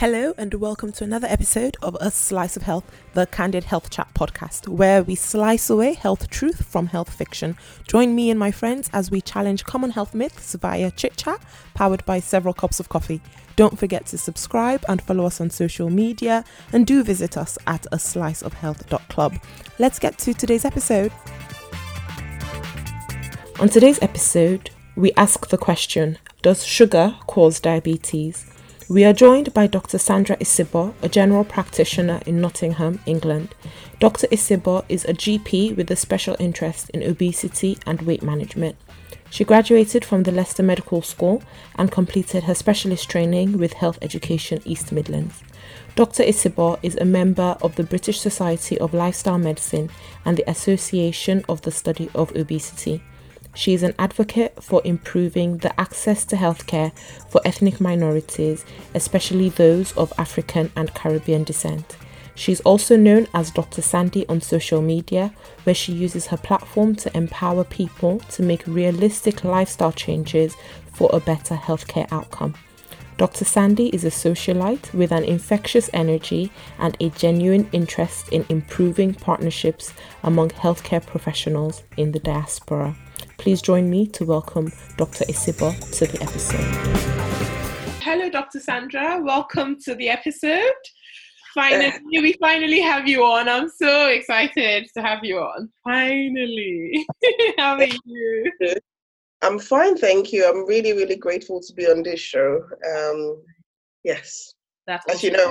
Hello, and welcome to another episode of A Slice of Health, the Candid Health Chat podcast, where we slice away health truth from health fiction. Join me and my friends as we challenge common health myths via chit chat, powered by several cups of coffee. Don't forget to subscribe and follow us on social media, and do visit us at a slice of sliceofhealth.club. Let's get to today's episode. On today's episode, we ask the question Does sugar cause diabetes? We are joined by Dr. Sandra Isibo, a general practitioner in Nottingham, England. Dr. Isibo is a GP with a special interest in obesity and weight management. She graduated from the Leicester Medical School and completed her specialist training with Health Education East Midlands. Dr. Isibo is a member of the British Society of Lifestyle Medicine and the Association of the Study of Obesity. She is an advocate for improving the access to healthcare for ethnic minorities, especially those of African and Caribbean descent. She's also known as Dr. Sandy on social media, where she uses her platform to empower people to make realistic lifestyle changes for a better healthcare outcome. Dr. Sandy is a socialite with an infectious energy and a genuine interest in improving partnerships among healthcare professionals in the diaspora. Please join me to welcome Dr. Isibo to the episode. Hello, Dr. Sandra. Welcome to the episode. Finally, we finally have you on. I'm so excited to have you on. Finally. How are you? I'm fine, thank you. I'm really, really grateful to be on this show. Um, yes. That's awesome. As you know,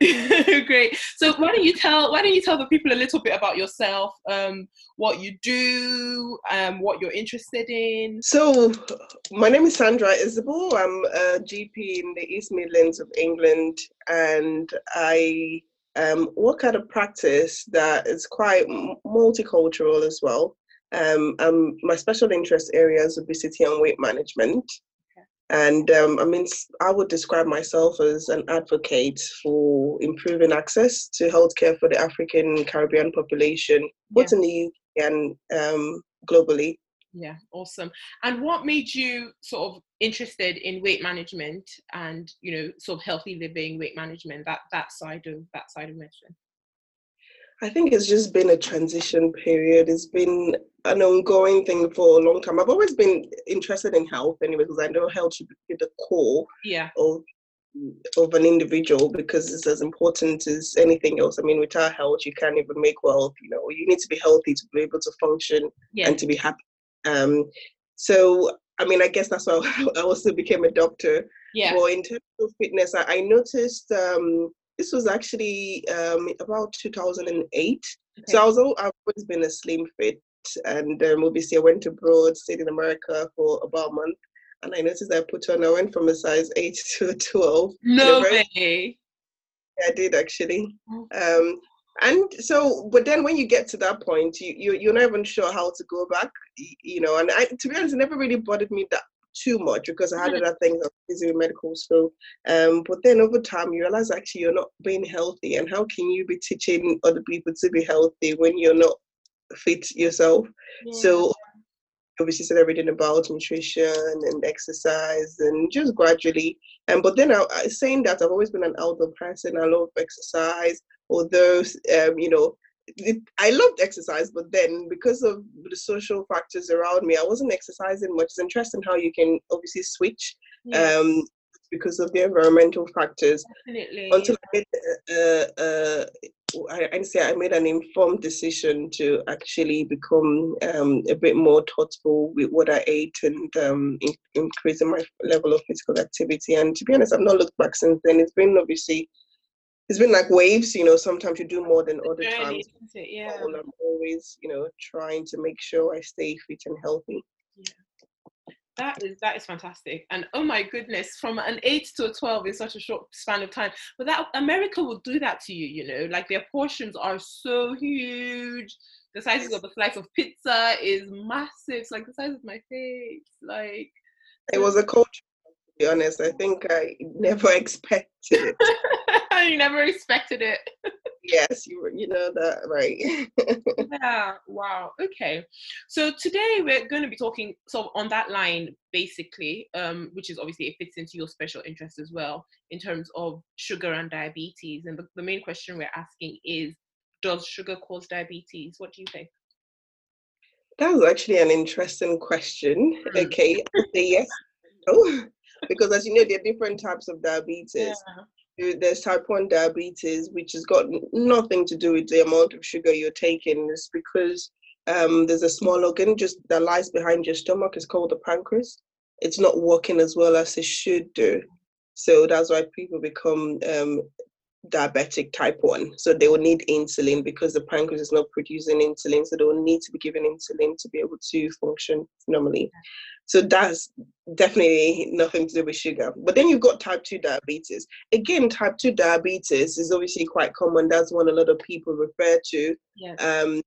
Great. So why don't you tell why don't you tell the people a little bit about yourself, um, what you do, um, what you're interested in? So my name is Sandra Isibo. I'm a GP in the East Midlands of England, and I um, work at a practice that is quite multicultural as well. Um, um, my special interest area is obesity and weight management. And um, I mean, I would describe myself as an advocate for improving access to healthcare for the African Caribbean population, both yeah. in the UK and um, globally. Yeah, awesome. And what made you sort of interested in weight management and you know sort of healthy living, weight management, that that side of that side of medicine? I think it's just been a transition period. It's been an ongoing thing for a long time. I've always been interested in health anyway, because I know health should be the core yeah. of of an individual because it's as important as anything else. I mean, without health, you can't even make wealth. You know, you need to be healthy to be able to function yeah. and to be happy. Um, so, I mean, I guess that's why I also became a doctor. Yeah. Well, in terms of fitness, I, I noticed um, this was actually um, about 2008. Okay. So I was I've always been a slim fit, and um, obviously I went abroad, stayed in America for about a month, and I noticed I put on. I went from a size eight to a 12. No way. I did actually. Oh. Um, and so, but then when you get to that point, you, you you're not even sure how to go back, you know. And I, to be honest, it never really bothered me that too much because I had mm-hmm. other things I was busy with medical school. Um, but then over time, you realize actually you're not being healthy, and how can you be teaching other people to be healthy when you're not fit yourself? Yeah. So obviously said everything about nutrition and exercise and just gradually and but then I, I saying that I've always been an outdoor person I love exercise although um, you know it, I loved exercise, but then because of the social factors around me, I wasn't exercising much. It's interesting how you can obviously switch yes. um, because of the environmental factors. Definitely. Until I made, uh, uh, I, I say I made an informed decision to actually become um, a bit more thoughtful with what I ate and um, in, increasing my level of physical activity. And to be honest, I've not looked back since then. It's been obviously it's been like waves, you know, sometimes you do more than other times. Yeah. And I'm always, you know, trying to make sure I stay fit and healthy. Yeah. That is that is fantastic. And oh my goodness, from an eight to a twelve in such a short span of time. But that America will do that to you, you know, like their portions are so huge. The sizes of the slice of pizza is massive. It's like the size of my face. Like it was a culture be honest. I think I never expected it. you never expected it. Yes, you you know that right. yeah. Wow. Okay. So today we're going to be talking sort of on that line, basically, um, which is obviously it fits into your special interest as well in terms of sugar and diabetes. And the, the main question we're asking is, does sugar cause diabetes? What do you think? That was actually an interesting question. Mm. Okay, yes, no, because as you know, there are different types of diabetes. Yeah there's type 1 diabetes, which has got nothing to do with the amount of sugar you're taking. It's because um, there's a small organ just that lies behind your stomach. It's called the pancreas. It's not working as well as it should do. So that's why people become um, diabetic type 1. So they will need insulin because the pancreas is not producing insulin. So they will need to be given insulin to be able to function normally. So that's definitely nothing to do with sugar. But then you've got type 2 diabetes. Again, type 2 diabetes is obviously quite common. That's one a lot of people refer to. Yes. Um,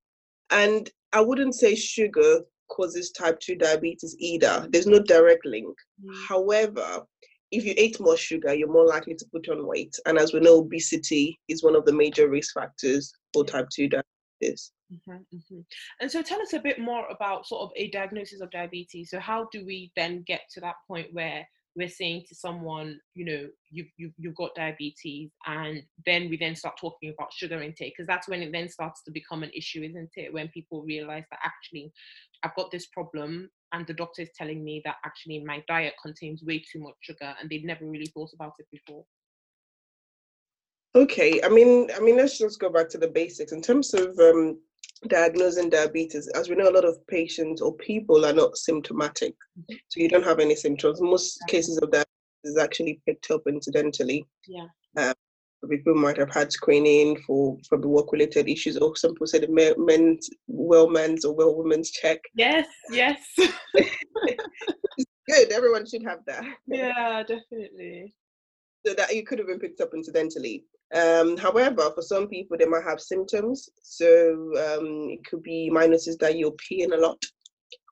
and I wouldn't say sugar causes type 2 diabetes either. There's no direct link. Mm. However, if you eat more sugar, you're more likely to put on weight. And as we know, obesity is one of the major risk factors for type 2 diabetes. Mm-hmm, mm-hmm. And so tell us a bit more about sort of a diagnosis of diabetes. So how do we then get to that point where we're saying to someone, you know, you've, you've, you've got diabetes, and then we then start talking about sugar intake, because that's when it then starts to become an issue, isn't it? When people realize that actually I've got this problem, and the doctor is telling me that actually my diet contains way too much sugar, and they've never really thought about it before. Okay, I mean, I mean, let's just go back to the basics in terms of um, diagnosing diabetes, as we know, a lot of patients or people are not symptomatic. Mm-hmm. So you don't have any symptoms. Most cases of diabetes is actually picked up incidentally. Yeah. Um, people might have had screening for the work related issues, or some people the men's well men's or well women's check. Yes, yes. good. Everyone should have that. Yeah, definitely. So that you could have been picked up incidentally. Um, however, for some people, they might have symptoms. So um, it could be minuses that you're peeing a lot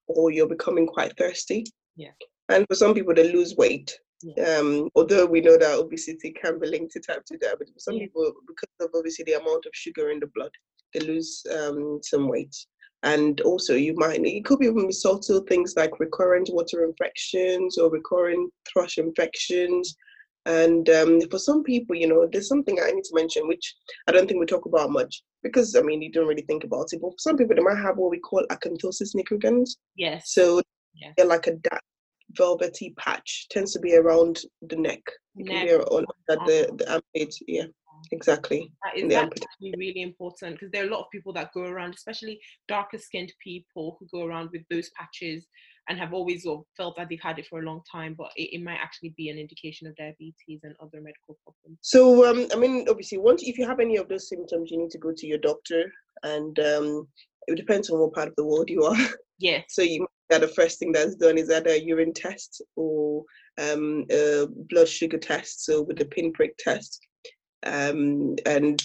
or you're becoming quite thirsty. Yeah. And for some people, they lose weight. Yeah. Um, although we know that obesity can be linked to type 2 diabetes, some yeah. people, because of obviously the amount of sugar in the blood, they lose um, some weight. And also, you might, it could be even subtle things like recurrent water infections or recurrent thrush infections and um, for some people, you know, there's something I need to mention, which I don't think we talk about much because, I mean, you don't really think about it. But for some people, they might have what we call acanthosis nigricans. Yes. So yeah. they're like a dark velvety patch, tends to be around the neck. Neck. on at the, the armpit. Yeah. Exactly. That is actually really important because there are a lot of people that go around, especially darker skinned people who go around with those patches and have always of felt that they've had it for a long time, but it, it, might actually be an indication of diabetes and other medical problems. So, um, I mean, obviously, once if you have any of those symptoms, you need to go to your doctor, and um, it depends on what part of the world you are. Yeah. so you that the first thing that's done is either a urine test or um, a blood sugar test, so with the pinprick test, um, and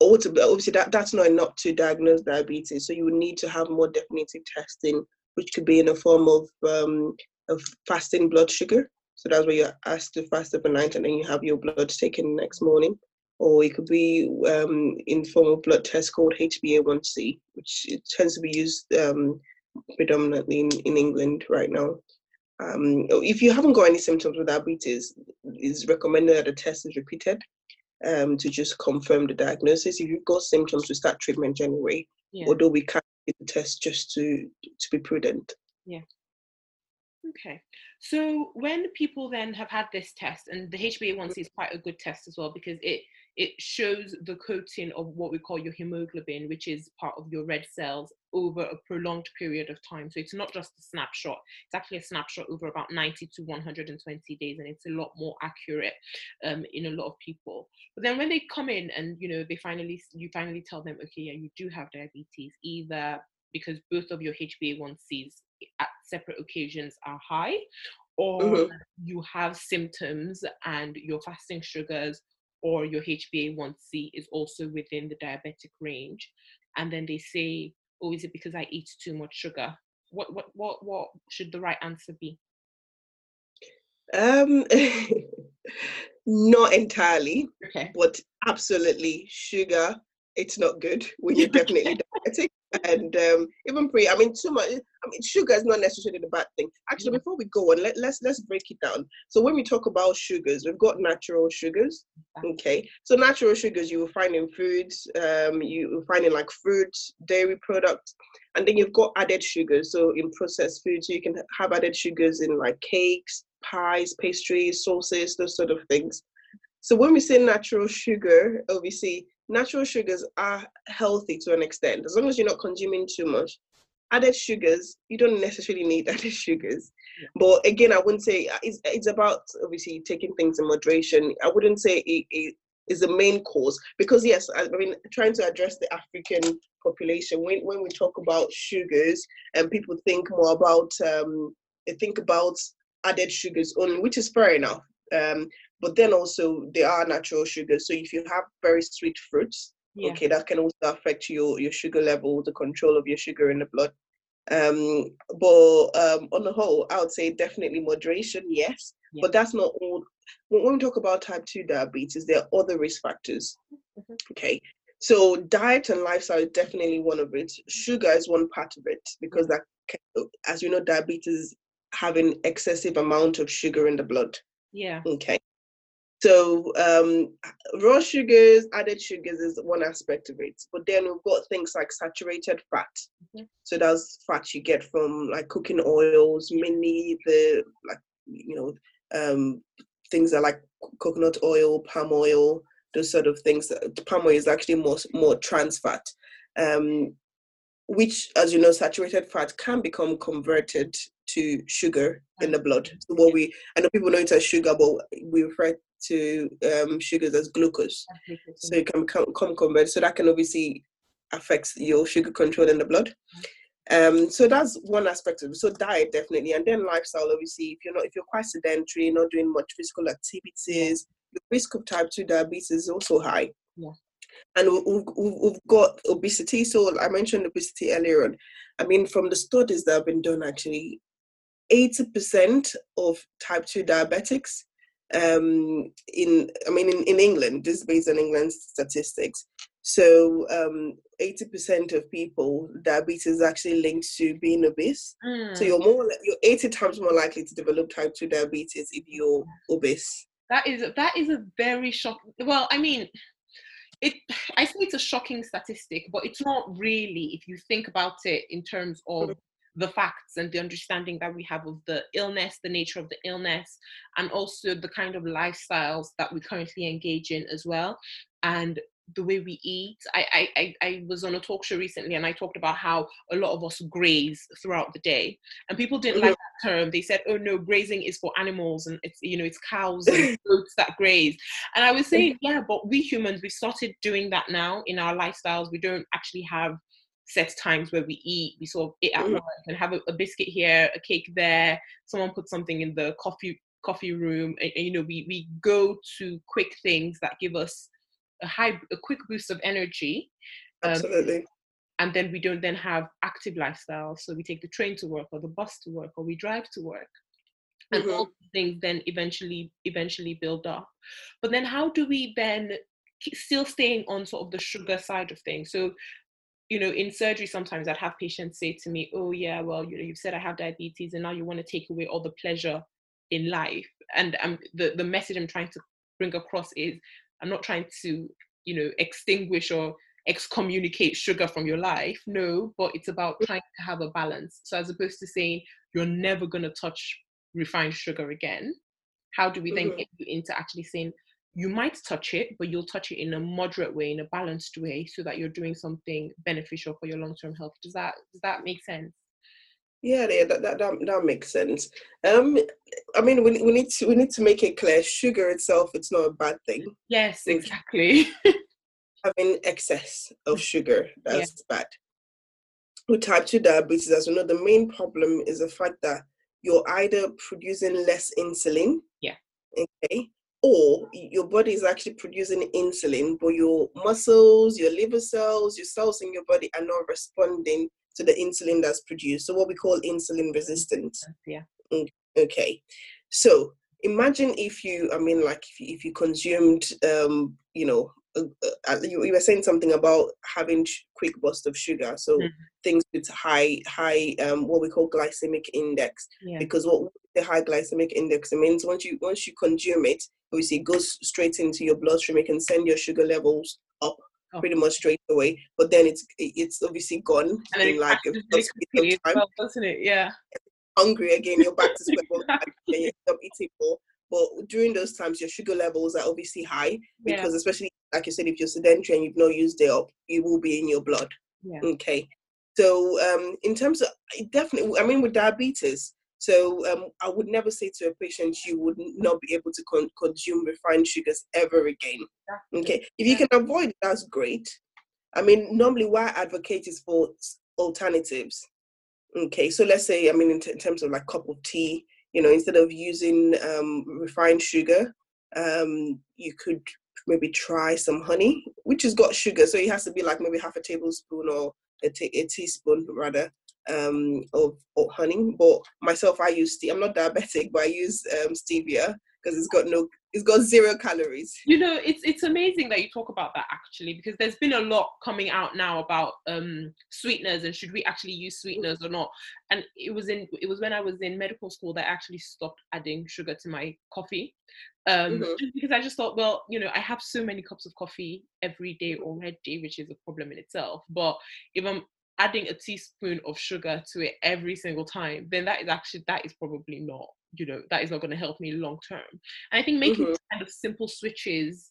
obviously that, that's not enough to diagnose diabetes. So you would need to have more definitive testing which could be in a form of, um, of fasting blood sugar. So that's where you're asked to fast overnight and then you have your blood taken next morning. Or it could be um, in form of blood test called HbA1c, which tends to be used um, predominantly in, in England right now. Um, if you haven't got any symptoms with diabetes, it's recommended that the test is repeated um, to just confirm the diagnosis. If you've got symptoms, we start treatment anyway. Yeah. Although we can do the test just to to be prudent. Yeah. Okay. So when people then have had this test, and the HbA1c is quite a good test as well because it it shows the coating of what we call your hemoglobin, which is part of your red cells over a prolonged period of time. So it's not just a snapshot, it's actually a snapshot over about 90 to 120 days, and it's a lot more accurate um, in a lot of people. But then when they come in and you know they finally you finally tell them, okay, yeah, you do have diabetes, either because both of your HbA1cs at separate occasions are high, or mm-hmm. you have symptoms and your fasting sugars or your HbA1c is also within the diabetic range. And then they say, oh, is it because I eat too much sugar? What what what what should the right answer be? Um Not entirely. Okay. But absolutely, sugar, it's not good when you're definitely diabetic. And um, even pre, I mean, too much. I mean, sugar is not necessarily the bad thing. Actually, mm. before we go on, let, let's let's break it down. So when we talk about sugars, we've got natural sugars. Okay, so natural sugars you will find in foods. Um, you will find in like fruits, dairy products, and then you've got added sugars. So in processed foods, you can have added sugars in like cakes, pies, pastries, sauces, those sort of things. So when we say natural sugar, obviously natural sugars are healthy to an extent, as long as you're not consuming too much. Added sugars, you don't necessarily need added sugars. Yeah. But again, I wouldn't say uh, it's, it's about obviously taking things in moderation. I wouldn't say it, it is the main cause because yes, I, mean trying to address the African population when when we talk about sugars and people think more about um, they think about added sugars only, which is fair enough. Um, but then also there are natural sugars. So if you have very sweet fruits, yeah. okay, that can also affect your your sugar level, the control of your sugar in the blood. Um, but um, on the whole, I would say definitely moderation, yes. Yeah. But that's not all. When we talk about type two diabetes, there are other risk factors. Mm-hmm. Okay, so diet and lifestyle is definitely one of it. Sugar is one part of it because that, can, as you know, diabetes having excessive amount of sugar in the blood. Yeah. Okay. So um, raw sugars, added sugars is one aspect of it, but then we've got things like saturated fat. Mm-hmm. So that's fat you get from like cooking oils, mainly the like you know um, things that like coconut oil, palm oil, those sort of things. Palm oil is actually more more trans fat. Um, which, as you know, saturated fat can become converted to sugar in the blood. So what we, I know people know it as sugar, but we refer to um, sugars as glucose. So it can become, become converted. So that can obviously affect your sugar control in the blood. Um, so that's one aspect of it. So diet definitely, and then lifestyle. Obviously, if you're not, if you're quite sedentary, not doing much physical activities, the risk of type two diabetes is also high. Yeah and we've, we've got obesity. So I mentioned obesity earlier on. I mean, from the studies that have been done, actually, 80% of type 2 diabetics um, in, I mean, in, in England, this is based on England's statistics. So um, 80% of people, diabetes is actually linked to being obese. Mm. So you're more, you're 80 times more likely to develop type 2 diabetes if you're obese. That is that is a very shocking. Well, I mean, it i say it's a shocking statistic but it's not really if you think about it in terms of the facts and the understanding that we have of the illness the nature of the illness and also the kind of lifestyles that we currently engage in as well and the way we eat. I, I, I was on a talk show recently and I talked about how a lot of us graze throughout the day. And people didn't mm-hmm. like that term. They said, oh no, grazing is for animals and it's, you know, it's cows and goats that graze. And I was saying, yeah, but we humans, we started doing that now in our lifestyles. We don't actually have set times where we eat. We sort of eat at mm-hmm. work and have a, a biscuit here, a cake there. Someone put something in the coffee coffee room and, and you know we we go to quick things that give us a high a quick boost of energy um, absolutely and then we don't then have active lifestyle so we take the train to work or the bus to work or we drive to work and mm-hmm. all things then eventually eventually build up but then how do we then still staying on sort of the sugar side of things so you know in surgery sometimes i'd have patients say to me oh yeah well you know you've said i have diabetes and now you want to take away all the pleasure in life and um, the, the message i'm trying to bring across is I'm not trying to, you know, extinguish or excommunicate sugar from your life. No, but it's about trying to have a balance. So as opposed to saying you're never going to touch refined sugar again, how do we then mm-hmm. get you into actually saying you might touch it, but you'll touch it in a moderate way, in a balanced way, so that you're doing something beneficial for your long-term health. Does that does that make sense? Yeah, yeah, that, that that that makes sense. Um, I mean, we we need to we need to make it clear. Sugar itself, it's not a bad thing. Yes, exactly. Having excess of sugar, that's yeah. bad. With type two diabetes, as we know, the main problem is the fact that you're either producing less insulin. Yeah. Okay. Or your body is actually producing insulin, but your muscles, your liver cells, your cells in your body are not responding to the insulin that's produced. So what we call insulin resistance. Yeah. Okay. So imagine if you, I mean, like if you, if you consumed, um, you know, you, you, were saying something about having sh- quick burst of sugar, so mm. things with high high um, what we call glycemic index. Yeah. Because what the high glycemic index it means once you once you consume it, obviously it goes straight into your bloodstream. It can send your sugar levels up oh. pretty much straight away. But then it's it's obviously gone and in like a time. Well, doesn't it? Yeah. Hungry again, you're back to square one and you stop eating more. But during those times, your sugar levels are obviously high because, yeah. especially like you said, if you're sedentary and you've not used it up, it will be in your blood. Yeah. Okay. So, um, in terms of definitely, I mean, with diabetes, so um, I would never say to a patient you would not be able to con- consume refined sugars ever again. Okay, if you can avoid it, that's great. I mean, normally why I advocate is for alternatives. Okay, so let's say I mean in, t- in terms of like cup of tea, you know, instead of using um, refined sugar, um, you could maybe try some honey, which has got sugar, so it has to be like maybe half a tablespoon or a, t- a teaspoon rather um, of, of honey. But myself, I use I'm not diabetic, but I use um, stevia because it's got no it's got zero calories. You know it's it's amazing that you talk about that actually because there's been a lot coming out now about um sweeteners and should we actually use sweeteners or not? And it was in it was when i was in medical school that i actually stopped adding sugar to my coffee. Um mm-hmm. because i just thought well you know i have so many cups of coffee every day already which is a problem in itself. But if i'm adding a teaspoon of sugar to it every single time, then that is actually that is probably not, you know, that is not going to help me long term. And I think making mm-hmm. kind of simple switches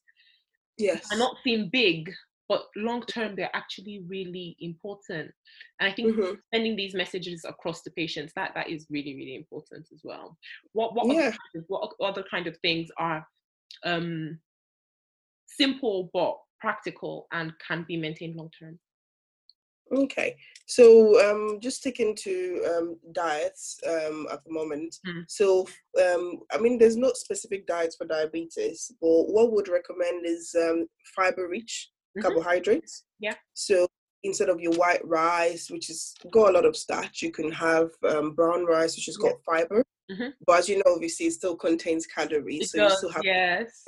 yes are not seem big, but long term they're actually really important. And I think mm-hmm. sending these messages across to patients that that is really really important as well. What what yeah. other, what other kind of things are um simple but practical and can be maintained long term? Okay, so um, just sticking to um, diets um, at the moment. Mm. So, um, I mean, there's not specific diets for diabetes, but what would recommend is um, fiber-rich mm-hmm. carbohydrates. Yeah. So instead of your white rice, which is got a lot of starch, you can have um, brown rice, which has yeah. got fiber. Mm-hmm. But as you know, obviously, it still contains calories, it so does, you still have yes.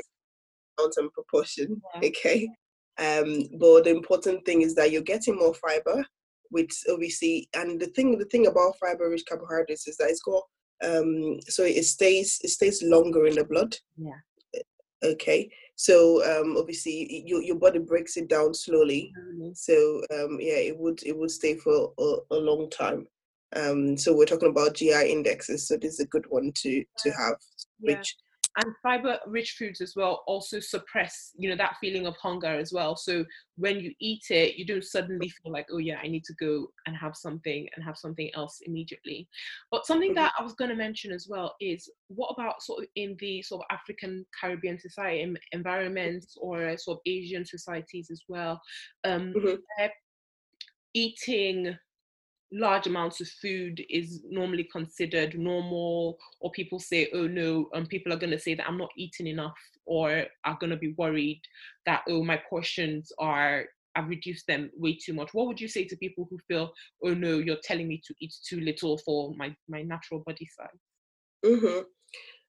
amount and proportion. Yeah. Okay. Um, but the important thing is that you're getting more fiber, which obviously, and the thing the thing about fiber-rich carbohydrates is that it's got um, so it stays it stays longer in the blood. Yeah. Okay. So um, obviously, your your body breaks it down slowly. Mm-hmm. So um, yeah, it would it would stay for a, a long time. Um, so we're talking about GI indexes, so this is a good one to to have, yeah. which and fiber rich foods as well also suppress you know that feeling of hunger as well. So when you eat it you don't suddenly feel like oh yeah i need to go and have something and have something else immediately. But something that i was going to mention as well is what about sort of in the sort of african caribbean society environments or sort of asian societies as well? Um mm-hmm. eating large amounts of food is normally considered normal or people say oh no and um, people are going to say that i'm not eating enough or are going to be worried that oh my portions are i've reduced them way too much what would you say to people who feel oh no you're telling me to eat too little for my my natural body size mm-hmm.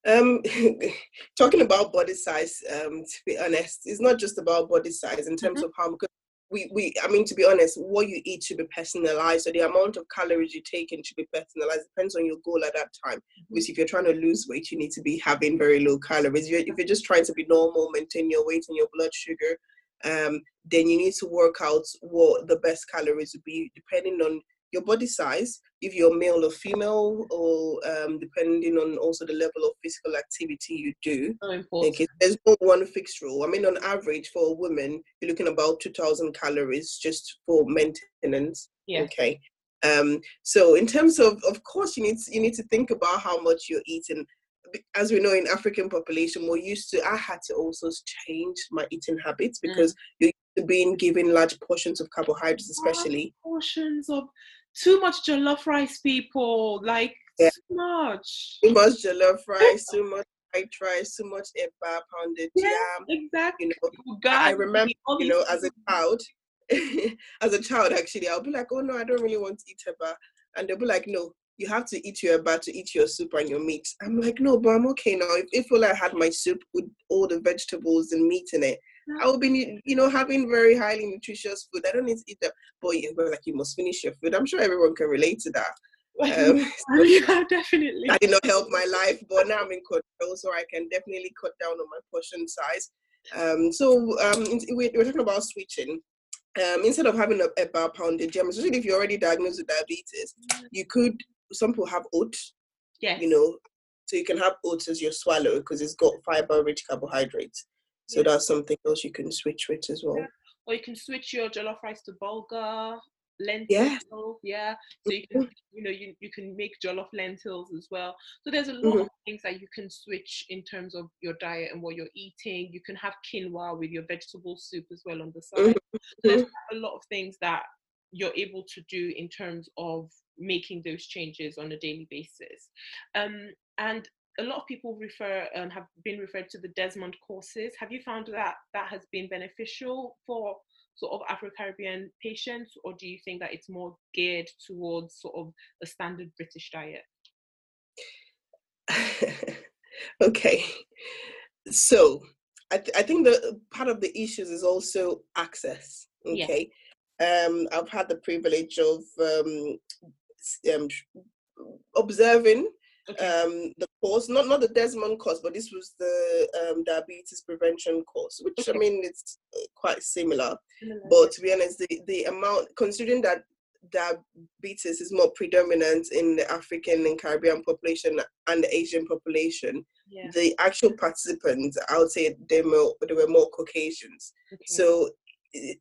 Um, talking about body size, um, to be honest, it's not just about body size in terms mm-hmm. of how because we, we I mean to be honest, what you eat should be personalized. So the amount of calories you take in should be personalized. Depends on your goal at that time. Mm-hmm. Because if you're trying to lose weight, you need to be having very low calories. If you're just trying to be normal, maintain your weight and your blood sugar, um, then you need to work out what the best calories would be depending on your body size, if you're male or female, or um, depending on also the level of physical activity you do. Okay, there's no one fixed rule. I mean, on average, for a woman, you're looking about 2,000 calories just for maintenance. Yeah. Okay. Um, so in terms of, of course, you need to, you need to think about how much you're eating. As we know, in African population, we're used to. I had to also change my eating habits mm. because mm. you're being given large portions of carbohydrates, especially large portions of too much jollof rice, people like yeah. too much, too much jollof rice, too much white rice, too much eba pounded yeah, yam. Exactly. You know, God, I remember, you know, as a child, as a child, actually, I'll be like, oh no, I don't really want to eat eba, and they'll be like, no, you have to eat your eba to eat your soup and your meat. I'm like, no, but I'm okay now. If, if all I had my soup with all the vegetables and meat in it, I would be, you know, having very highly nutritious food. I don't need to eat that. But you like you must finish your food. I'm sure everyone can relate to that. Um, yeah, definitely. That did not help my life, but now I'm in control, so I can definitely cut down on my portion size. Um, so um, we, we're talking about switching. Um, instead of having a, eba pounded yam, especially if you're already diagnosed with diabetes, you could. Some people have oats. Yeah. You know, so you can have oats as your swallow because it's got fiber-rich carbohydrates. So yeah. that's something else you can switch with as well. Yeah. Or you can switch your jollof rice to bulgur, lentils. Yeah. yeah. So you can, mm-hmm. you know, you, you can make jollof lentils as well. So there's a lot mm-hmm. of things that you can switch in terms of your diet and what you're eating. You can have quinoa with your vegetable soup as well on the side. Mm-hmm. So there's mm-hmm. a lot of things that you're able to do in terms of making those changes on a daily basis. Um, and a lot of people refer um, have been referred to the Desmond courses. Have you found that that has been beneficial for sort of Afro Caribbean patients, or do you think that it's more geared towards sort of a standard British diet? okay, so I, th- I think the part of the issues is also access. Okay, yeah. um, I've had the privilege of um, um, observing okay. um, the course, not not the Desmond course, but this was the um, diabetes prevention course, which okay. I mean it's quite similar. Mm-hmm. But to be honest, the, the amount, considering that diabetes is more predominant in the African and Caribbean population and the Asian population, yeah. the actual participants, I would say they were they were more Caucasians. Okay. So,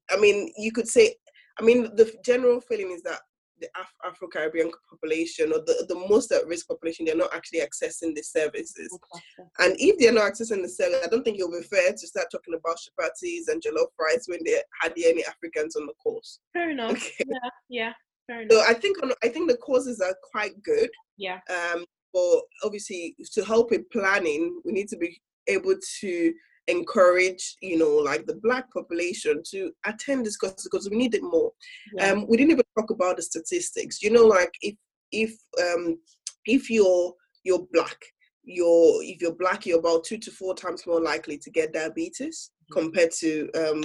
I mean, you could say, I mean, the general feeling is that the Af- Afro Caribbean population or the, the most at risk population, they're not actually accessing the services. Okay. And if they're not accessing the service, I don't think it'll be fair to start talking about chapatis and jollof rice when there hardly any Africans on the course. Fair enough. Okay. Yeah, yeah, fair enough. So I think on, I think the courses are quite good. Yeah. Um, but obviously, to help with planning, we need to be able to encourage you know like the black population to attend this course because we need it more. Yeah. um we didn't even talk about the statistics. You know like if if um if you're you're black you're if you're black you're about two to four times more likely to get diabetes mm-hmm. compared to um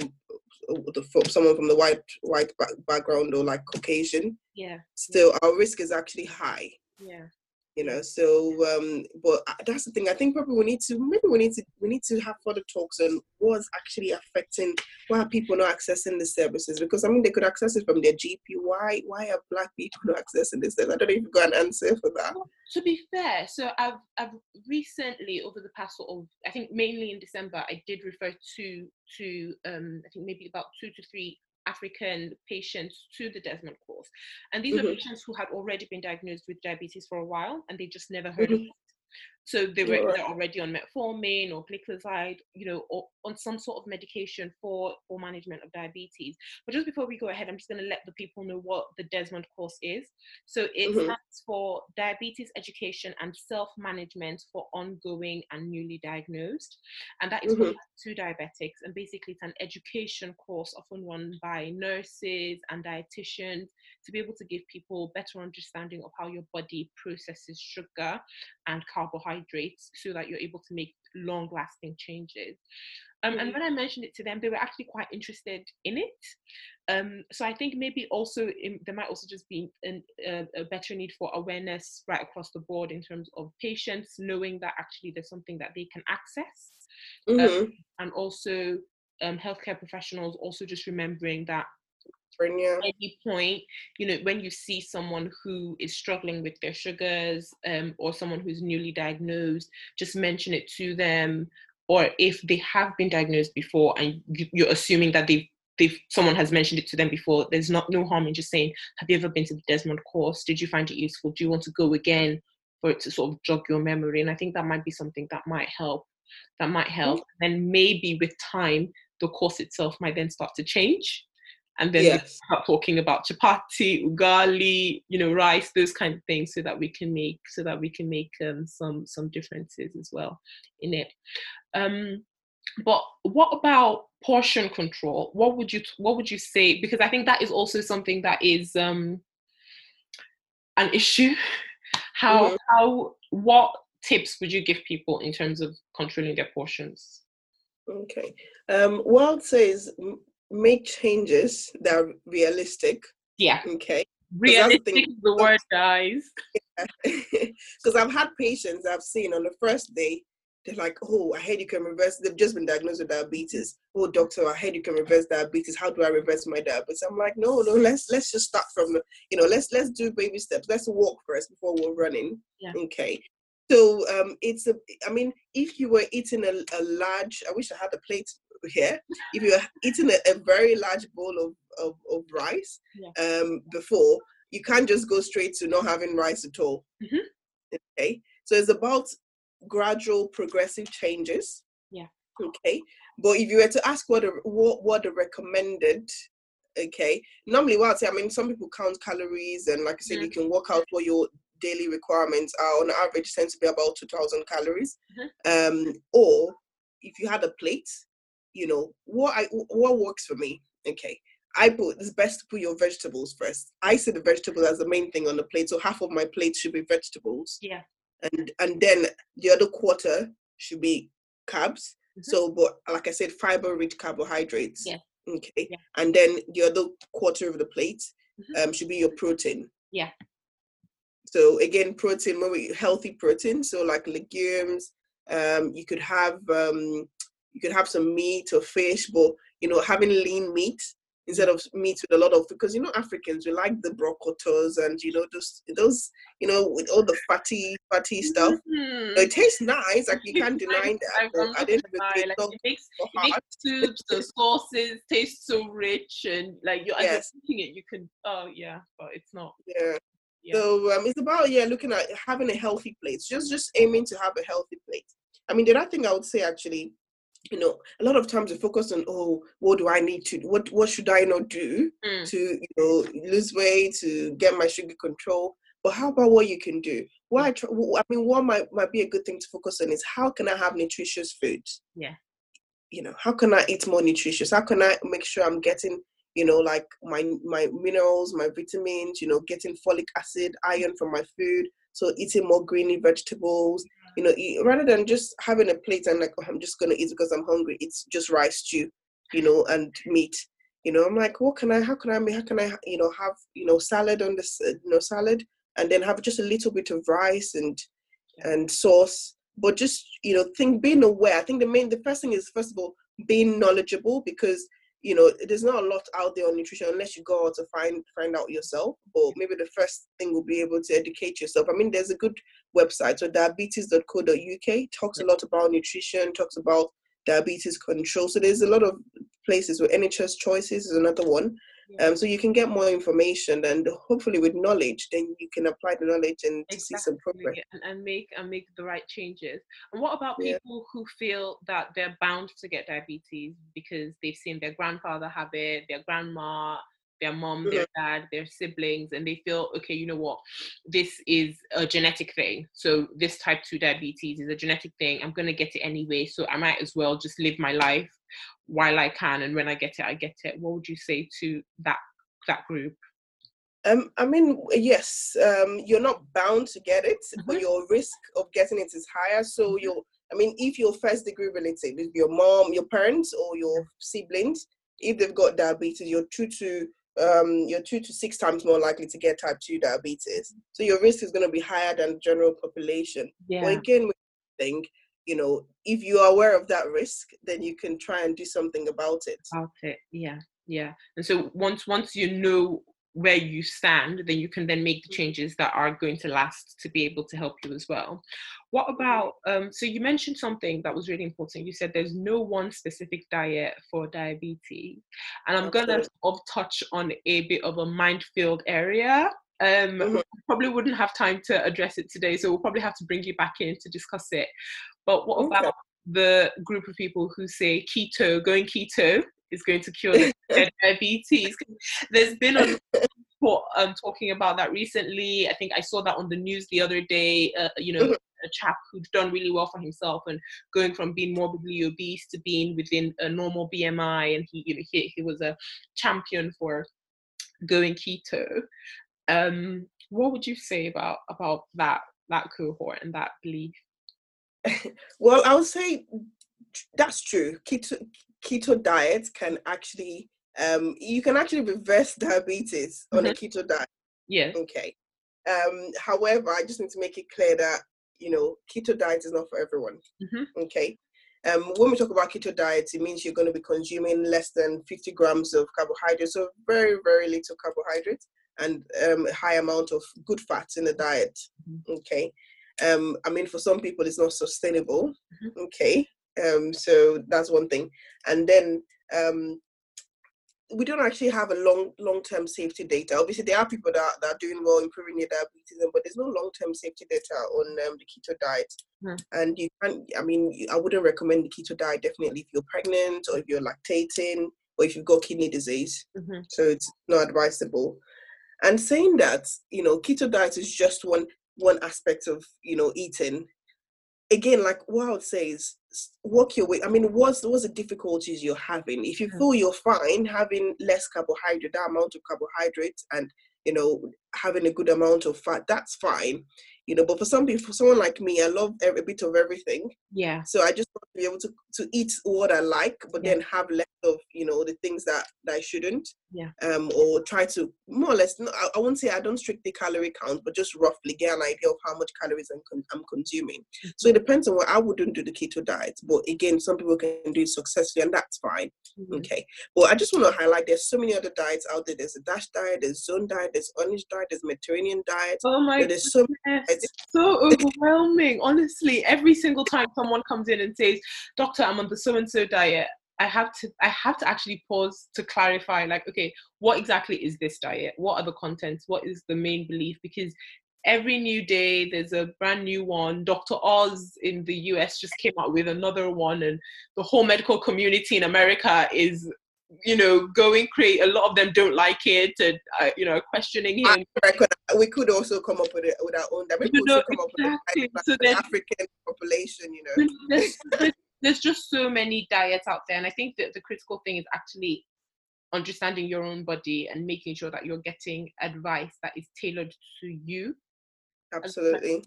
the, someone from the white white background or like caucasian. Yeah. Still our risk is actually high. Yeah you know so um but that's the thing. I think probably we need to maybe we need to we need to have further talks on what's actually affecting why people not accessing the services? Because i mean they could access it from their gp why why are black people not accessing this? I don't know if you've got an answer for that. To be fair so i've i've recently over the past sort of i think mainly in december i did refer to to um i think maybe about two to three African patients to the Desmond course. And these mm-hmm. were patients who had already been diagnosed with diabetes for a while and they just never heard mm-hmm. of it. So they were either already on metformin or gliclazide, you know, or on some sort of medication for for management of diabetes. But just before we go ahead, I'm just going to let the people know what the Desmond course is. So it mm-hmm. stands for Diabetes Education and Self Management for Ongoing and Newly Diagnosed, and that is mm-hmm. for two diabetics. And basically, it's an education course often run by nurses and dietitians to be able to give people better understanding of how your body processes sugar and carbohydrates so that you're able to make long lasting changes. Um, and mm-hmm. when I mentioned it to them, they were actually quite interested in it. Um, so I think maybe also in, there might also just be an, a, a, better need for awareness right across the board in terms of patients knowing that actually there's something that they can access, um, mm-hmm. um, and also um, healthcare professionals also just remembering that schizophrenia. At any point, you know, when you see someone who is struggling with their sugars um, or someone who's newly diagnosed, just mention it to them. Or if they have been diagnosed before and you're assuming that they've they've someone has mentioned it to them before, there's not no harm in just saying, "Have you ever been to the Desmond course? Did you find it useful? Do you want to go again?" For it to sort of jog your memory, and I think that might be something that might help. That might help. Mm-hmm. And maybe with time, the course itself might then start to change and then yes. start talking about chapati, ugali, you know, rice, those kind of things, so that we can make so that we can make um, some some differences as well in it. Um, but what about portion control? What would you what would you say? Because I think that is also something that is um, an issue how mm-hmm. how what tips would you give people in terms of controlling their portions? Okay. Um, what I'd say is make changes that are realistic. Yeah. Okay. Realistic is the word, guys. Because I've had patients I've seen on the first day, they're like, oh, I heard you can reverse. They've just been diagnosed with diabetes. Oh, doctor, I heard you can reverse diabetes. How do I reverse my diabetes? I'm like, no, no. Let's let's just start from the, you know, let's let's do baby steps. Let's walk first before we're running. Yeah. Okay. So um, it's a. I mean, if you were eating a, a large, I wish I had a plate here. If you're eating a, a very large bowl of of, of rice yeah. um, before, you can't just go straight to not having rice at all. Mm-hmm. Okay. So it's about gradual, progressive changes. Yeah. Okay. But if you were to ask what a, what what the recommended okay normally what i say i mean some people count calories and like i said mm-hmm. you can work out what your daily requirements are on average tends to be about 2000 calories mm-hmm. um or if you had a plate you know what i what works for me okay i put it's best to put your vegetables first i see the vegetables as the main thing on the plate so half of my plate should be vegetables yeah and and then the other quarter should be carbs mm-hmm. so but like i said fiber rich carbohydrates yeah okay yeah. and then the other quarter of the plate mm-hmm. um should be your protein yeah so again, protein, healthy protein. So like legumes, um, you could have um, you can have some meat or fish, but you know, having lean meat instead of meat with a lot of because you know Africans we like the broccotos and you know those those you know with all the fatty fatty stuff. Mm-hmm. it tastes nice, like you can't deny that. I didn't like, it makes, it makes soups, the sauces taste so rich and like you're yes. eating it, you can oh yeah, but it's not. Yeah. So um, it's about yeah, looking at having a healthy plate. Just just aiming to have a healthy plate. I mean, the other thing I would say actually, you know, a lot of times we focus on oh, what do I need to what what should I not do mm. to you know lose weight to get my sugar control. But how about what you can do? What I, try, I mean, what might might be a good thing to focus on is how can I have nutritious food? Yeah. You know, how can I eat more nutritious? How can I make sure I'm getting you know, like my my minerals, my vitamins, you know, getting folic acid, iron from my food. So eating more greeny vegetables, you know, eat, rather than just having a plate and like, oh, I'm just gonna eat because I'm hungry. It's just rice stew, you know, and meat. You know, I'm like, what can I? How can I? How can I? You know, have you know salad on this, uh, you know, salad, and then have just a little bit of rice and and sauce. But just you know, think being aware. I think the main, the first thing is first of all being knowledgeable because you know there's not a lot out there on nutrition unless you go out to find find out yourself but maybe the first thing will be able to educate yourself. I mean there's a good website so diabetes.co.uk talks a lot about nutrition talks about diabetes control so there's a lot of places where nhs choices is another one um, so you can get more information and hopefully with knowledge, then you can apply the knowledge and exactly. see some progress and, and, make and make the right changes. And what about yeah. people who feel that they're bound to get diabetes because they've seen their grandfather have it, their grandma, their mom, mm-hmm. their dad, their siblings, and they feel, okay, you know what, this is a genetic thing. So this type 2 diabetes is a genetic thing. I'm gonna get it anyway. So I might as well just live my life while I can and when I get it, I get it. What would you say to that that group? Um, I mean, yes, um, you're not bound to get it, mm-hmm. but your risk of getting it is higher. So mm-hmm. you I mean, if you're first degree relative, if your mom, your parents, or your siblings, if they've got diabetes, you're two to um, you're two to six times more likely to get type 2 diabetes. So your risk is going to be higher than the general population. Yeah. But again, we think, you know, if you are aware of that risk, then you can try and do something about it. About it, yeah, yeah. And so once once you know where you stand, then you can then make the mm-hmm. changes that are going to last to be able to help you as well. What mm-hmm. about, um, so you mentioned something that was really important. You said there's no one specific diet for diabetes. And I'm going to touch on a bit of a minefield area. Um, mm-hmm. Probably wouldn't have time to address it today, so we'll probably have to bring you back in to discuss it. But what okay. about the group of people who say keto, going keto is going to cure diabetes. There's been a report um, talking about that recently. I think I saw that on the news the other day. Uh, you know, a chap who'd done really well for himself and going from being morbidly obese to being within a normal BMI, and he, you know, he, he was a champion for going keto. Um, what would you say about about that that cohort and that belief? well, I would say that's true. Keto keto diet can actually um you can actually reverse diabetes mm-hmm. on a keto diet. Yeah. Okay. Um, however, I just need to make it clear that you know keto diet is not for everyone. Mm-hmm. Okay. Um, when we talk about keto diet, it means you're going to be consuming less than 50 grams of carbohydrates, so very, very little carbohydrates, and um, a high amount of good fats in the diet. Mm-hmm. Okay. Um, I mean, for some people, it's not sustainable. Mm-hmm. Okay. Um, so that's one thing. And then um, we don't actually have a long long term safety data. Obviously, there are people that, that are doing well improving their diabetes, but there's no long term safety data on um, the keto diet. Hmm. And you can't. I mean, I wouldn't recommend the keto diet definitely if you're pregnant or if you're lactating or if you've got kidney disease. Mm-hmm. So it's not advisable. And saying that, you know, keto diet is just one one aspect of you know eating again, like what I would say is work your way. I mean, what's what's the difficulties you're having? If you mm. feel you're fine having less carbohydrate, that amount of carbohydrates, and you know having a good amount of fat, that's fine you know. But for some people, for someone like me, I love every bit of everything. Yeah. So I just want to be able to to eat what I like, but yeah. then have less of you know the things that, that I shouldn't. Yeah. Um, or try to more or less. No, I, I won't say I don't strictly calorie count, but just roughly get an idea of how much calories I'm, con- I'm consuming. Mm-hmm. So it depends on what I wouldn't do the keto diet, but again, some people can do it successfully, and that's fine. Mm-hmm. Okay. But I just want to highlight there's so many other diets out there. There's a Dash diet, there's Zone diet, there's Orange diet, there's Mediterranean diet. Oh my! There's so many it's so overwhelming. Honestly, every single time someone comes in and says, "Doctor, I'm on the so and so diet," I have to I have to actually pause to clarify. Like, okay, what exactly is this diet? What are the contents? What is the main belief? Because every new day there's a brand new one. Dr. Oz in the US just came out with another one, and the whole medical community in America is you know, going create. A lot of them don't like it, and uh, you know, questioning him. we could also come up with it with our own. We could also come exactly. up with so the African population. You know, there's, there's, there's just so many diets out there, and I think that the critical thing is actually understanding your own body and making sure that you're getting advice that is tailored to you. Absolutely.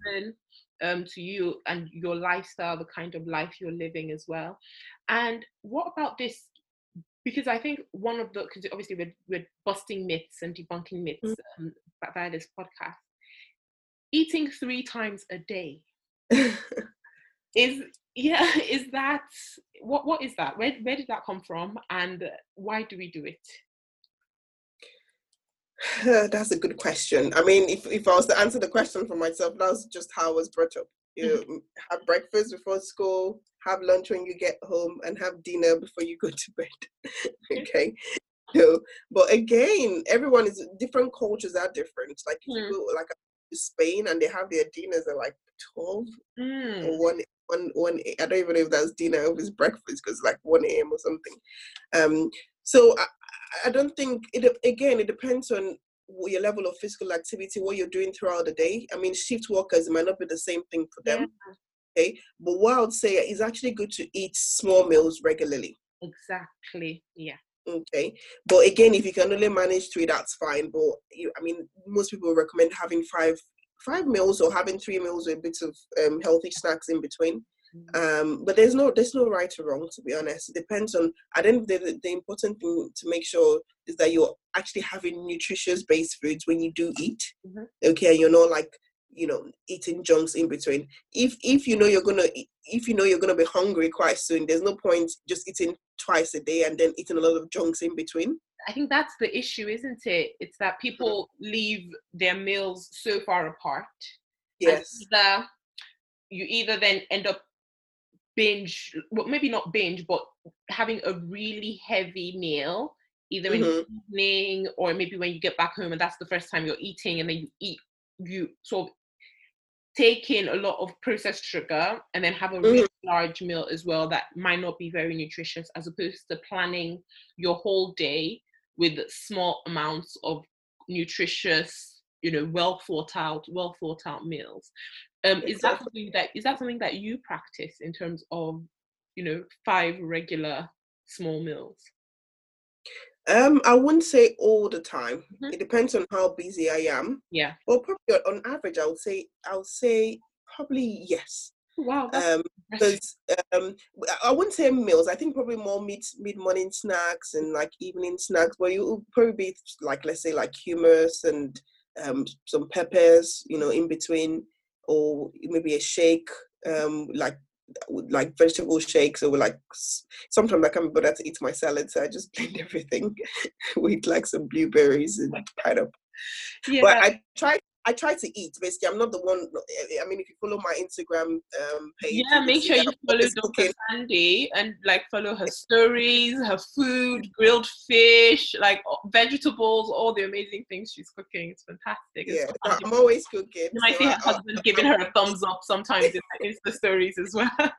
Um, to you and your lifestyle, the kind of life you're living as well. And what about this because I think one of the because obviously we're, we're busting myths and debunking myths mm-hmm. um, via this podcast. Eating three times a day is yeah is that what what is that? Where where did that come from and why do we do it? That's a good question. I mean, if, if I was to answer the question for myself, that's just how I was brought up. You have breakfast before school, have lunch when you get home, and have dinner before you go to bed. okay. So, but again, everyone is different cultures are different. Like if mm. you go like Spain and they have their dinners at like twelve mm. or one one one. I don't even know if that's dinner or if it's breakfast because like one a.m. or something. Um. So I, I don't think it. Again, it depends on your level of physical activity, what you're doing throughout the day. I mean, shift workers might not be the same thing for them. Yeah. Okay. But what I would say is actually good to eat small meals regularly. Exactly. Yeah. Okay. But again, if you can only manage three, that's fine. But you, I mean, most people recommend having five five meals or having three meals with bits of um, healthy snacks in between. Um, but there's no there's no right or wrong to be honest. It depends on. I think the, the important thing to make sure is that you're actually having nutritious based foods when you do eat. Mm-hmm. Okay, you're not like you know eating junks in between. If if you know you're gonna if you know you're gonna be hungry quite soon, there's no point just eating twice a day and then eating a lot of junks in between. I think that's the issue, isn't it? It's that people leave their meals so far apart. Yes. Either, you either then end up binge, well, maybe not binge, but having a really heavy meal, either mm-hmm. in the evening or maybe when you get back home and that's the first time you're eating and then you eat, you sort of take in a lot of processed sugar and then have a really mm-hmm. large meal as well that might not be very nutritious as opposed to planning your whole day with small amounts of nutritious you know well thought out well thought out meals um, is that something that is that something that you practice in terms of, you know, five regular small meals? Um, I wouldn't say all the time. Mm-hmm. It depends on how busy I am. Yeah. Well, probably on average, I would say I would say probably yes. Wow. Um, because um, I wouldn't say meals. I think probably more mid mid morning snacks and like evening snacks. But you will probably be like let's say like hummus and um, some peppers, you know, in between, or maybe a shake, um, like like vegetable shakes or like sometimes I can't be bothered to eat my salad, so I just blend everything with like some blueberries and pineapple. Yeah. But I try I try to eat. Basically, I'm not the one. I mean, if you follow my Instagram um, page, yeah, make sure you follow Dr. Sandy and like follow her stories, her food, grilled fish, like vegetables, all the amazing things she's cooking. It's fantastic. It's yeah, I'm always cooking. You might so see her husband giving her a thumbs up sometimes in the Insta stories as well.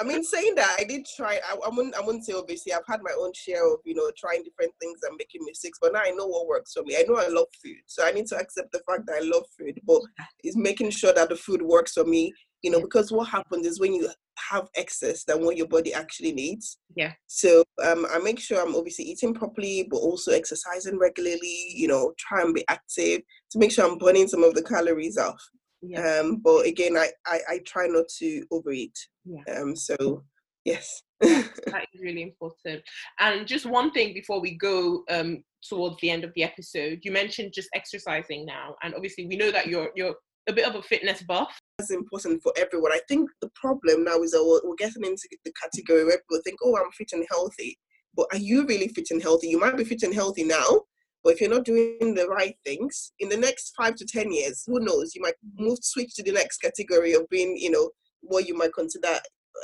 I mean, saying that, I did try. I, I, wouldn't. I wouldn't say obviously. I've had my own share of you know trying different things and making mistakes, but now I know what works for me. I know I love food, so I need to accept the fact that I love food. But it's making sure that the food works for me. You know, because what happens is when you have excess than what your body actually needs. Yeah. So um, I make sure I'm obviously eating properly, but also exercising regularly. You know, try and be active to make sure I'm burning some of the calories off. Yeah. Um, but again, I, I, I try not to overeat. Yeah. Um, so yes. that is really important. And just one thing before we go um, towards the end of the episode, you mentioned just exercising now, and obviously we know that you're you're a bit of a fitness buff. That's important for everyone. I think the problem now is that we're, we're getting into the category where people think, "Oh, I'm fit and healthy," but are you really fit and healthy? You might be fit and healthy now, but if you're not doing the right things, in the next five to 10 years, who knows, you might move, switch to the next category of being, you know, what you might consider,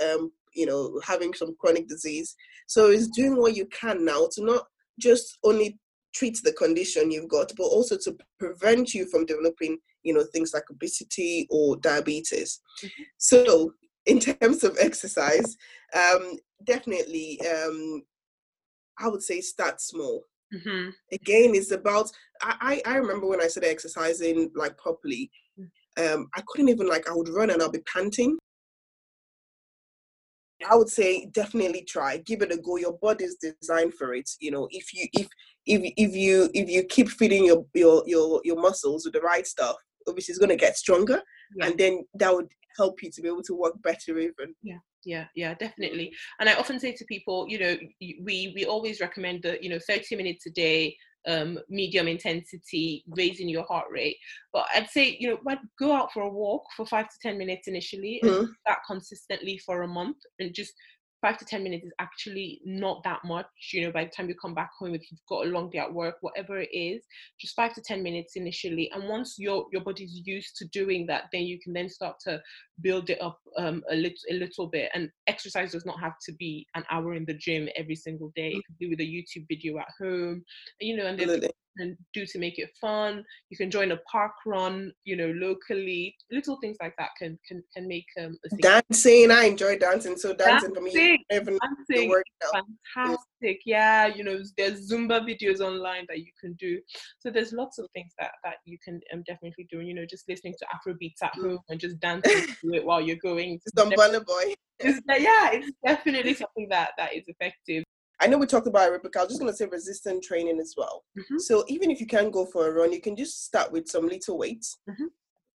um, you know, having some chronic disease. So it's doing what you can now to not just only treat the condition you've got, but also to prevent you from developing, you know, things like obesity or diabetes. Mm-hmm. So in terms of exercise, um, definitely, um, I would say start small. Mm-hmm. Again, it's about. I, I remember when I started exercising like properly. Mm. Um, I couldn't even like I would run and I'll be panting. I would say definitely try, give it a go. Your body's designed for it. You know, if you if if if you if you keep feeding your your your your muscles with the right stuff, obviously it's gonna get stronger, yeah. and then that would help you to be able to work better even. Yeah yeah yeah definitely. And i often say to people you know we we always recommend that you know 30 minutes a day um medium intensity raising your heart rate. But i'd say you know go out for a walk for five to ten minutes initially and that consistently for a month and just five to ten minutes is actually not that much you know by the time you come back home if you've got a long day at work whatever it is just five to ten minutes initially. And once your your body's used to doing that then you can then start to build it up um, a little a little bit. And exercise does not have to be an hour in the gym every single day. It could be with a youtube video at home you know and there's can do to make it fun. You can join a park run, you know, locally. Little things like that can can can make um dancing. I enjoy dancing, so dancing, dancing for me even dancing, fantastic. Yeah, you know, there's Zumba videos online that you can do. So there's lots of things that that you can um, definitely do. You know, just listening to Afro beats at mm. home and just dancing to it while you're going. Some boy. It's, yeah, it's definitely something that that is effective. I know we talked about aerobic. I was just going to say resistant training as well. Mm-hmm. So even if you can't go for a run, you can just start with some little weights. Mm-hmm.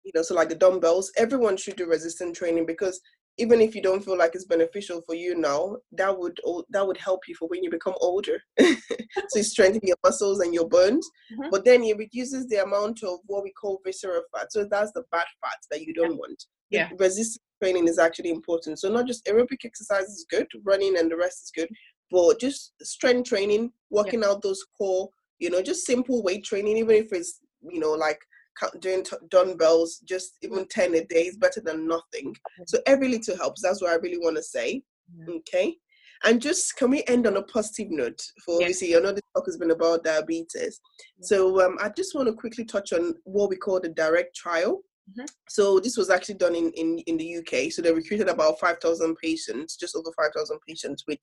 You know, so like the dumbbells. Everyone should do resistant training because even if you don't feel like it's beneficial for you now, that would that would help you for when you become older. so you strengthen your muscles and your bones, mm-hmm. but then it reduces the amount of what we call visceral fat. So that's the bad fat that you don't yeah. want. Yeah, resistance training is actually important. So not just aerobic exercise is good, running and the rest is good, but just strength training, working yeah. out those core, you know, just simple weight training, even if it's, you know, like doing t- dumbbells, just even 10 a day is better than nothing. So every little helps. That's what I really want to say. Yeah. Okay. And just can we end on a positive note for yeah. obviously you know this talk has been about diabetes. Yeah. So um, I just want to quickly touch on what we call the DiRECT trial. Mm-hmm. So this was actually done in, in, in the UK. So they recruited about 5,000 patients, just over 5,000 patients with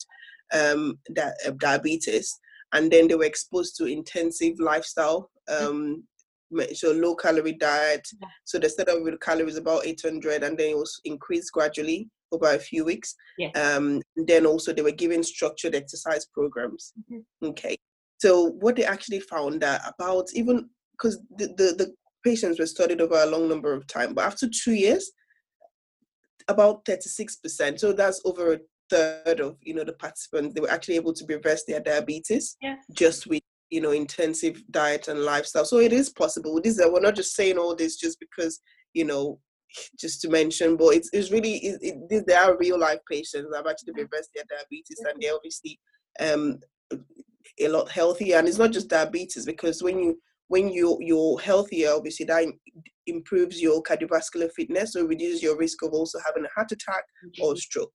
um, di- uh, diabetes. And then they were exposed to intensive lifestyle, mm-hmm. um, mm-hmm. so low calorie diet. Yeah. So they started with calories about 800 and then it was increased gradually over a few weeks. Yeah. Um, then also they were given structured exercise programs. Mhm. Okay. So what they actually found that about even because the, the, the patients were studied over a long number of time, but after two years, about 36%. So that's over a third of you know the participants, they were actually able to reverse their diabetes Yeah. just with you know intensive diet and lifestyle. So it is possible. This is we're not just saying all this just because you know just to mention, but it's, it's really it, it, these- they are real life patients that have actually reversed their diabetes, and they're obviously um a lot healthier. And it's not just diabetes because when you when you you're healthier, obviously that improves your cardiovascular fitness, so reduces your risk of also having a heart attack or stroke.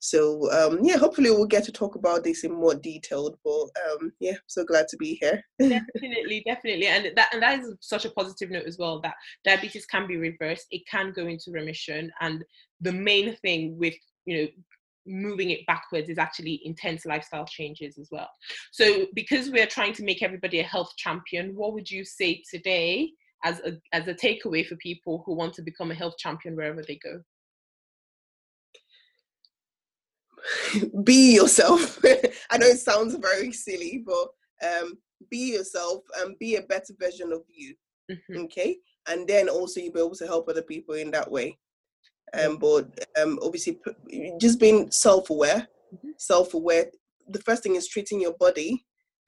So um, yeah, hopefully we'll get to talk about this in more detail. But um, yeah, so glad to be here. definitely definitely and that and that is such a positive note as well that diabetes can be reversed it can go into remission and the main thing with you know moving it backwards is actually intense lifestyle changes as well so because we're trying to make everybody a health champion what would you say today as a as a takeaway for people who want to become a health champion wherever they go be yourself. I know it sounds very silly, but um, be yourself and be a better version of you. Mhm. Okay, and then also you'll be able to help other people in that way. Um, but um, obviously, just being self-aware. Mhm. Self-aware. The first thing is treating your body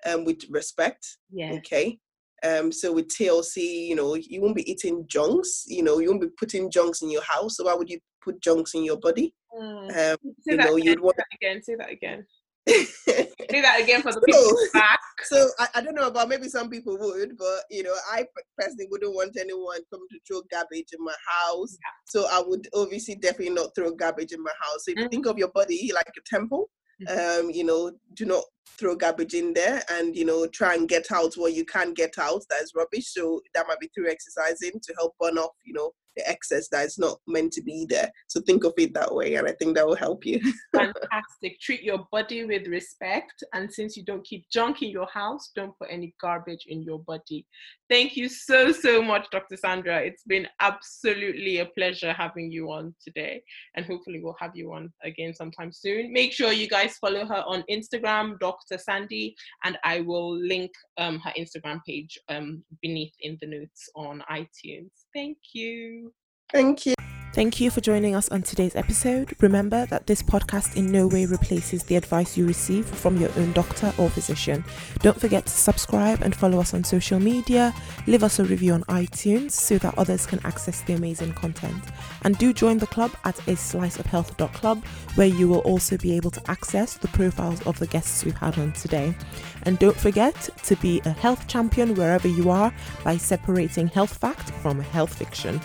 um, with respect. yeah Okay. Um, so with TLC, you know, you won't be eating junks. You know, you won't be putting junks in your house. So why would you put junks in your body? Mm. Um, you know, again, you'd want. say that again say that again say that again for the people So- back so I, I don't know about maybe some people would, but you know, I personally wouldn't want anyone coming to throw garbage in my house. So I would obviously definitely not throw garbage in my house. So if you Mhm. think of your body like a temple, um, you know, do not throw garbage in there and you know try and get out what you can get out that is rubbish. So that might be through exercising to help burn off, you know, excess that is not meant to be there. So think of it that way, and I think that will help you. Fantastic. Treat your body with respect. And since you don't keep junk in your house, don't put any garbage in your body. Thank you so, so much, Dr. Sandra. It's been absolutely a pleasure having you on today. And hopefully, we'll have you on again sometime soon. Make sure you guys follow her on Instagram, Dr. Sandy, and I will link um, her Instagram page um, beneath in the notes on iTunes. Thank you. Thank you. Thank you for joining us on today's episode. Remember that this podcast in no way replaces the advice you receive from your own doctor or physician. Don't forget to subscribe and follow us on social media. Leave us a review on iTunes so that others can access the amazing content. And do join the club at a sliceofhealth.club where you will also be able to access the profiles of the guests we've had on today. And don't forget to be a health champion wherever you are by separating health fact from health fiction.